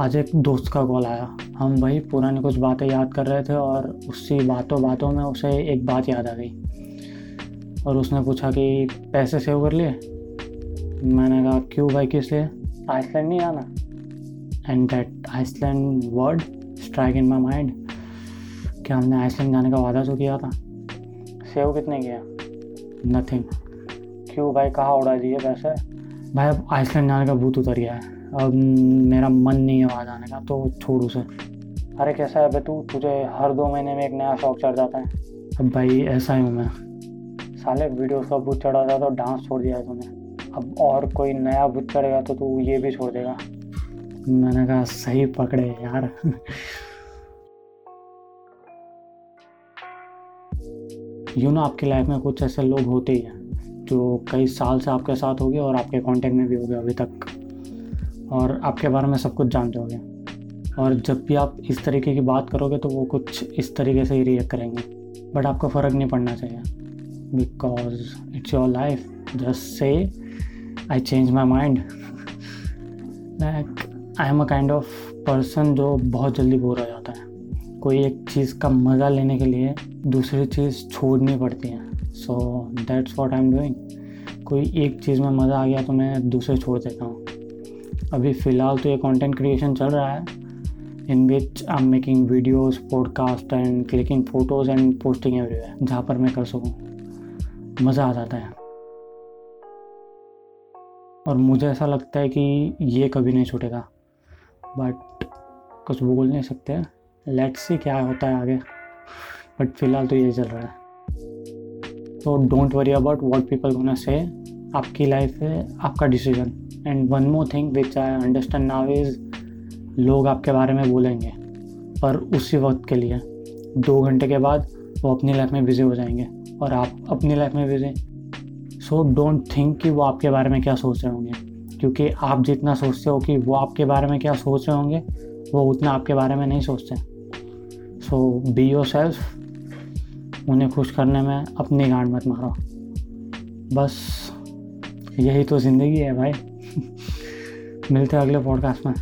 आज एक दोस्त का कॉल आया। हम वही पुरानी कुछ बातें याद कर रहे थे और उसी बातों बातों में उसे एक बात याद आ गई। और उसने पूछा कि, पैसे सेव कर लिए? मैंने कहा, क्यों भाई, किस लिए? आइसलैंड नहीं आना and that Iceland word strike in my mind क्या हमने आइसलैंड जाने का वादा तो किया था। सेव कितने किया? नथिंग क्यों भाई, कहाँ उड़ा दिए पैसे? भाई अब आइसलैंड जाने का भूत उतर गया है। अब मेरा मन नहीं है वहाँ जाने का तो छोड़ उसे। अरे कैसा है बे तू? तुझे हर दो महीने में एक नया शौक चढ़ जाता है। अब भाई ऐसा ही हूँ मैं। साले वीडियोस का भूत चढ़ा था तो डांस छोड़ दिया तूने। अब और कोई नया भूत चढ़ेगा तो तू ये भी छोड़ देगा। मैंने कहा, सही पकड़े यार। यू नो आपकी लाइफ में कुछ ऐसे लोग होते ही हैं। जो कई साल से आपके साथ हो गए और आपके कांटेक्ट में भी हो गए अभी तक। और आपके बारे में सब कुछ जानते होंगे और जब भी आप इस तरीके की बात करोगे तो वो कुछ इस तरीके से ही रिएक्ट करेंगे। बट आपको फ़र्क नहीं पड़ना चाहिए। Because it's your life just say I change my mind like I am a kind of person जो बहुत जल्दी बोर हो जाता है। कोई एक चीज़ का मज़ा लेने के लिए दूसरी चीज़ छोड़नी पड़ती है। So that's what I am doing कोई एक चीज़ में मज़ा आ गया तो मैं दूसरे छोड़ देता हूँ। अभी फ़िलहाल तो ये कंटेंट क्रिएशन चल रहा है in which I am making videos podcast and clicking photos and posting everywhere जहाँ पर मैं कर सकूँ। मज़ा आ जाता है। और मुझे ऐसा लगता है कि ये कभी नहीं छूटेगा। बट कुछ बोल नहीं सकते। लेट्स सी क्या होता है आगे। बट फ़िलहाल तो ये चल रहा है। तो don't worry about what people gonna say आपकी लाइफ है, आपका decision and one more thing which I understand now is लोग आपके बारे में बोलेंगे, पर उसी वक्त के लिए दो घंटे के बाद वो अपनी लाइफ में बिज़ी हो जाएँगे और आप अपनी लाइफ में बिज़ी सो डोंट थिंक कि वो आपके बारे में क्या सोच रहे होंगे, क्योंकि आप जितना सोचते हो कि वो आपके बारे में क्या सोच रहे होंगे, वो उतना आपके बारे में नहीं सोचते. सो बी योर सेल्फ उन्हें खुश करने में अपनी गांड मत मारो। बस, यही तो ज़िंदगी है भाई। मिलते हैं अगले पॉडकास्ट में।